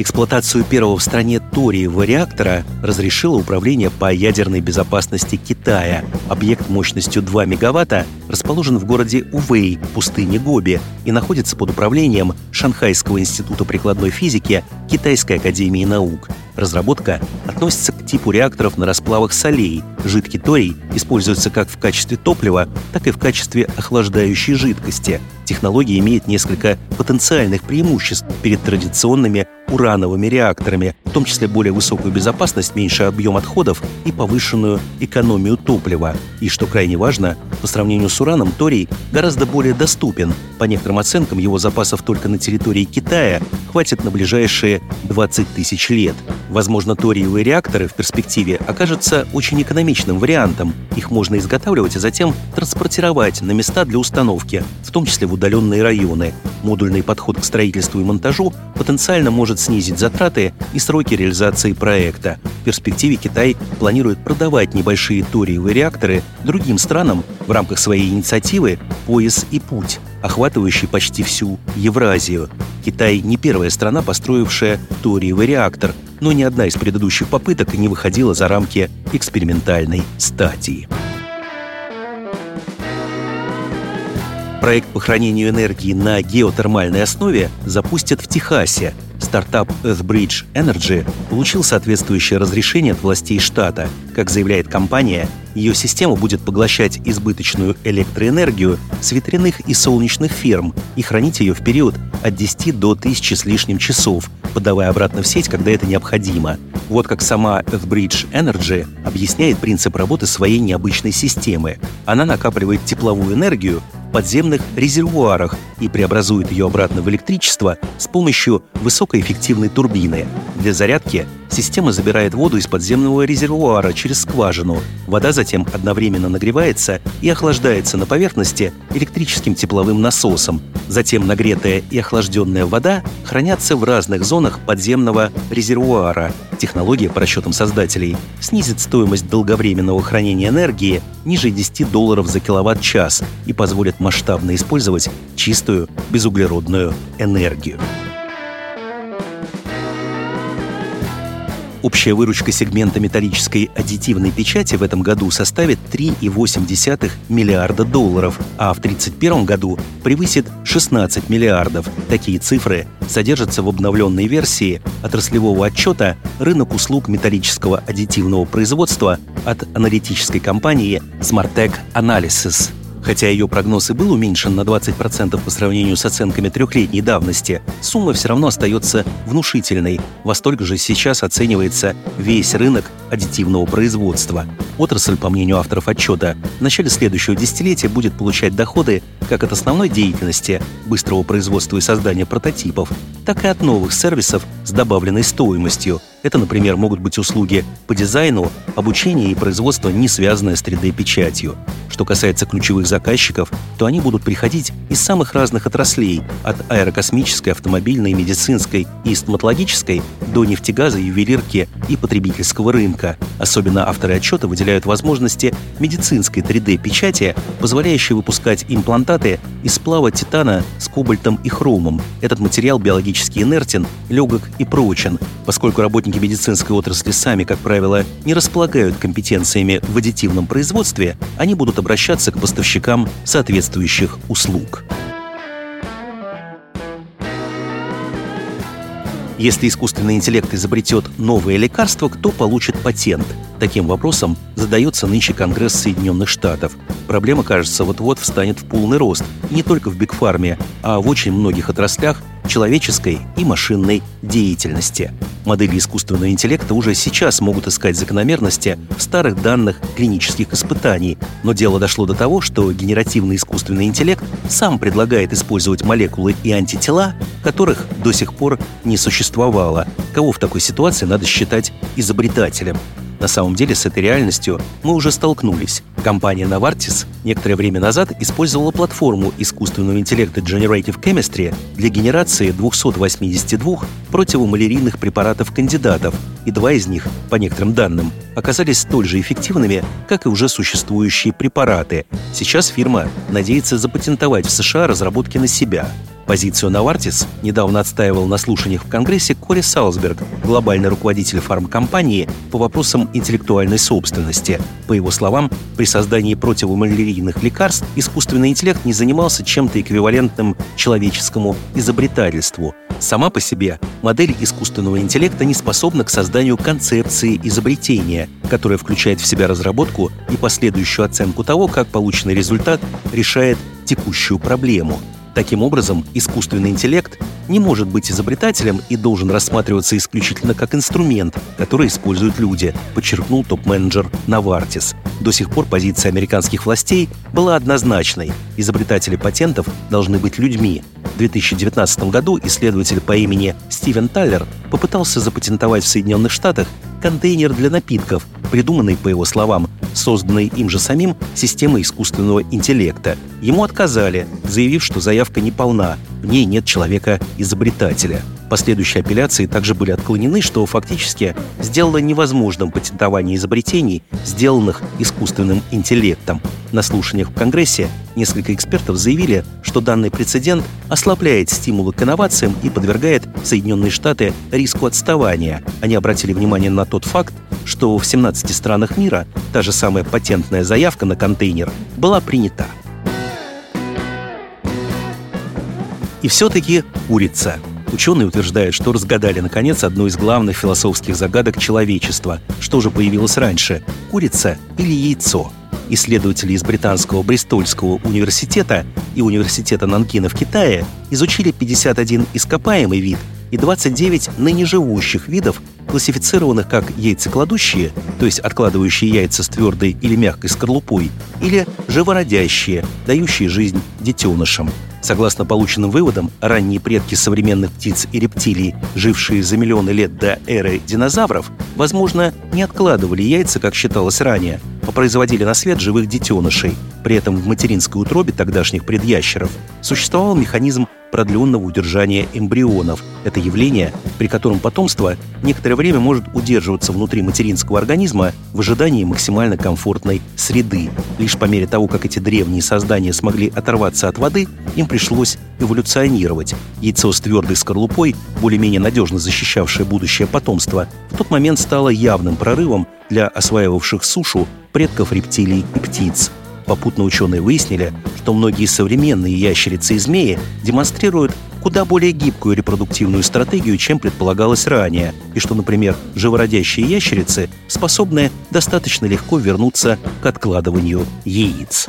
Эксплуатацию первого в стране ториевого реактора разрешило Управление по ядерной безопасности Китая. Объект мощностью 2 мегаватта расположен в городе Увей, пустыне Гоби, и находится под управлением Шанхайского института прикладной физики Китайской академии наук. Разработка относится к типу реакторов на расплавах солей. Жидкий торий используется как в качестве топлива, так и в качестве охлаждающей жидкости. Технология имеет несколько потенциальных преимуществ перед традиционными урановыми реакторами, в том числе более высокую безопасность, меньший объем отходов и повышенную экономию топлива. И, что крайне важно, по сравнению с ураном торий гораздо более доступен. По некоторым оценкам, его запасов только на территории Китая хватит на ближайшие 20 тысяч лет. Возможно, ториевые реакторы в перспективе окажутся очень экономичным вариантом. Их можно изготавливать, а затем транспортировать на места для установки, в том числе в удаленные районы. Модульный подход к строительству и монтажу потенциально может снизить затраты и сроки реализации проекта. В перспективе Китай планирует продавать небольшие ториевые реакторы другим странам в рамках своей инициативы «Пояс и путь», охватывающей почти всю Евразию. Китай не первая страна, построившая ториевый реактор, но ни одна из предыдущих попыток не выходила за рамки экспериментальной стадии. Проект по хранению энергии на геотермальной основе запустят в Техасе. Стартап Earthbridge Energy получил соответствующее разрешение от властей штата. Как заявляет компания, ее система будет поглощать избыточную электроэнергию с ветряных и солнечных ферм и хранить ее в период от 10 до 1000 с лишним часов, подавая обратно в сеть, когда это необходимо. Вот как сама Earthbridge Energy объясняет принцип работы своей необычной системы. Она накапливает тепловую энергию подземных резервуарах и преобразует ее обратно в электричество с помощью высокоэффективной турбины. Для зарядки система забирает воду из подземного резервуара через скважину. Вода затем одновременно нагревается и охлаждается на поверхности электрическим тепловым насосом. Затем нагретая и охлажденная вода хранятся в разных зонах подземного резервуара. Технология, по расчетам создателей, снизит стоимость долговременного хранения энергии ниже 10 долларов за киловатт-час и позволит масштабно использовать чистую безуглеродную энергию. Общая выручка сегмента металлической аддитивной печати в этом году составит 3,8 миллиарда долларов, а в 2031 году превысит 16 миллиардов. Такие цифры содержатся в обновленной версии отраслевого отчета «Рынок услуг металлического аддитивного производства» от аналитической компании Smartech Analysis. Хотя ее прогноз и был уменьшен на 20% по сравнению с оценками трехлетней давности, сумма все равно остается внушительной. Во столько же сейчас оценивается весь рынок аддитивного производства. Отрасль, по мнению авторов отчета, в начале следующего десятилетия будет получать доходы как от основной деятельности быстрого производства и создания прототипов, так и от новых сервисов с добавленной стоимостью. Это, например, могут быть услуги по дизайну, обучение и производство, не связанное с 3D-печатью. Что касается ключевых заказчиков, то они будут приходить из самых разных отраслей, от аэрокосмической, автомобильной, медицинской и стоматологической до нефтегаза, ювелирки и потребительского рынка. Особенно авторы отчета выделяют возможности медицинской 3D-печати, позволяющей выпускать имплантаты из сплава титана с кобальтом и хромом. Этот материал биологически инертен, легок и прочен, поскольку работники медицинской отрасли сами, как правило, не располагают компетенциями в аддитивном производстве, они будут обращаться к поставщикам соответствующих услуг. Если искусственный интеллект изобретет новое лекарство, кто получит патент? Таким вопросом задается нынче Конгресс Соединенных Штатов. Проблема, кажется, вот-вот встанет в полный рост. И не только в бигфарме, а в очень многих отраслях человеческой и машинной деятельности. Модели искусственного интеллекта уже сейчас могут искать закономерности в старых данных клинических испытаний, но дело дошло до того, что генеративный искусственный интеллект сам предлагает использовать молекулы и антитела, которых до сих пор не существовало. Кого в такой ситуации надо считать изобретателем? На самом деле с этой реальностью мы уже столкнулись. Компания Novartis некоторое время назад использовала платформу искусственного интеллекта Generative Chemistry для генерации 282 противомалярийных препаратов кандидатов, и два из них, по некоторым данным, оказались столь же эффективными, как и уже существующие препараты. Сейчас фирма надеется запатентовать в США разработки на себя. Позицию Навартис недавно отстаивал на слушаниях в Конгрессе Кори Салсберг, глобальный руководитель фармкомпании по вопросам интеллектуальной собственности. По его словам, при создании противомалярийных лекарств искусственный интеллект не занимался чем-то эквивалентным человеческому изобретательству. Сама по себе модель искусственного интеллекта не способна к созданию концепции изобретения, которая включает в себя разработку и последующую оценку того, как полученный результат решает текущую проблему – Таким образом, искусственный интеллект не может быть изобретателем и должен рассматриваться исключительно как инструмент, который используют люди, подчеркнул топ-менеджер Навартис. До сих пор позиция американских властей была однозначной. Изобретатели патентов должны быть людьми. В 2019 году исследователь по имени Стивен Тайлер попытался запатентовать в Соединенных Штатах контейнер для напитков, придуманный, по его словам, созданной им же самим системой искусственного интеллекта. Ему отказали, заявив, что заявка не полна, в ней нет человека-изобретателя. Последующие апелляции также были отклонены, что фактически сделало невозможным патентование изобретений, сделанных искусственным интеллектом. На слушаниях в Конгрессе несколько экспертов заявили, что данный прецедент ослабляет стимулы к инновациям и подвергает Соединенные Штаты риску отставания. Они обратили внимание на тот факт, что в 17 странах мира та же самая патентная заявка на контейнер была принята. И все-таки курица. Ученые утверждают, что разгадали, наконец, одну из главных философских загадок человечества. Что же появилось раньше – курица или яйцо? Исследователи из Британского Бристольского университета и Университета Нанкина в Китае изучили 51 ископаемый вид и 29 ныне живущих видов, классифицированных как яйцекладущие, то есть откладывающие яйца с твердой или мягкой скорлупой, или живородящие, дающие жизнь детенышам. Согласно полученным выводам, ранние предки современных птиц и рептилий, жившие за миллионы лет до эры динозавров, возможно, не откладывали яйца, как считалось ранее, производили на свет живых детенышей. При этом в материнской утробе тогдашних предящеров существовал механизм продленного удержания эмбрионов. Это явление, при котором потомство некоторое время может удерживаться внутри материнского организма в ожидании максимально комфортной среды. Лишь по мере того, как эти древние создания смогли оторваться от воды, им пришлось эволюционировать. Яйцо с твердой скорлупой, более-менее надежно защищавшее будущее потомство, в тот момент стало явным прорывом для осваивавших сушу предков рептилий и птиц. Попутно ученые выяснили, что многие современные ящерицы и змеи демонстрируют куда более гибкую репродуктивную стратегию, чем предполагалось ранее, и что, например, живородящие ящерицы способны достаточно легко вернуться к откладыванию яиц.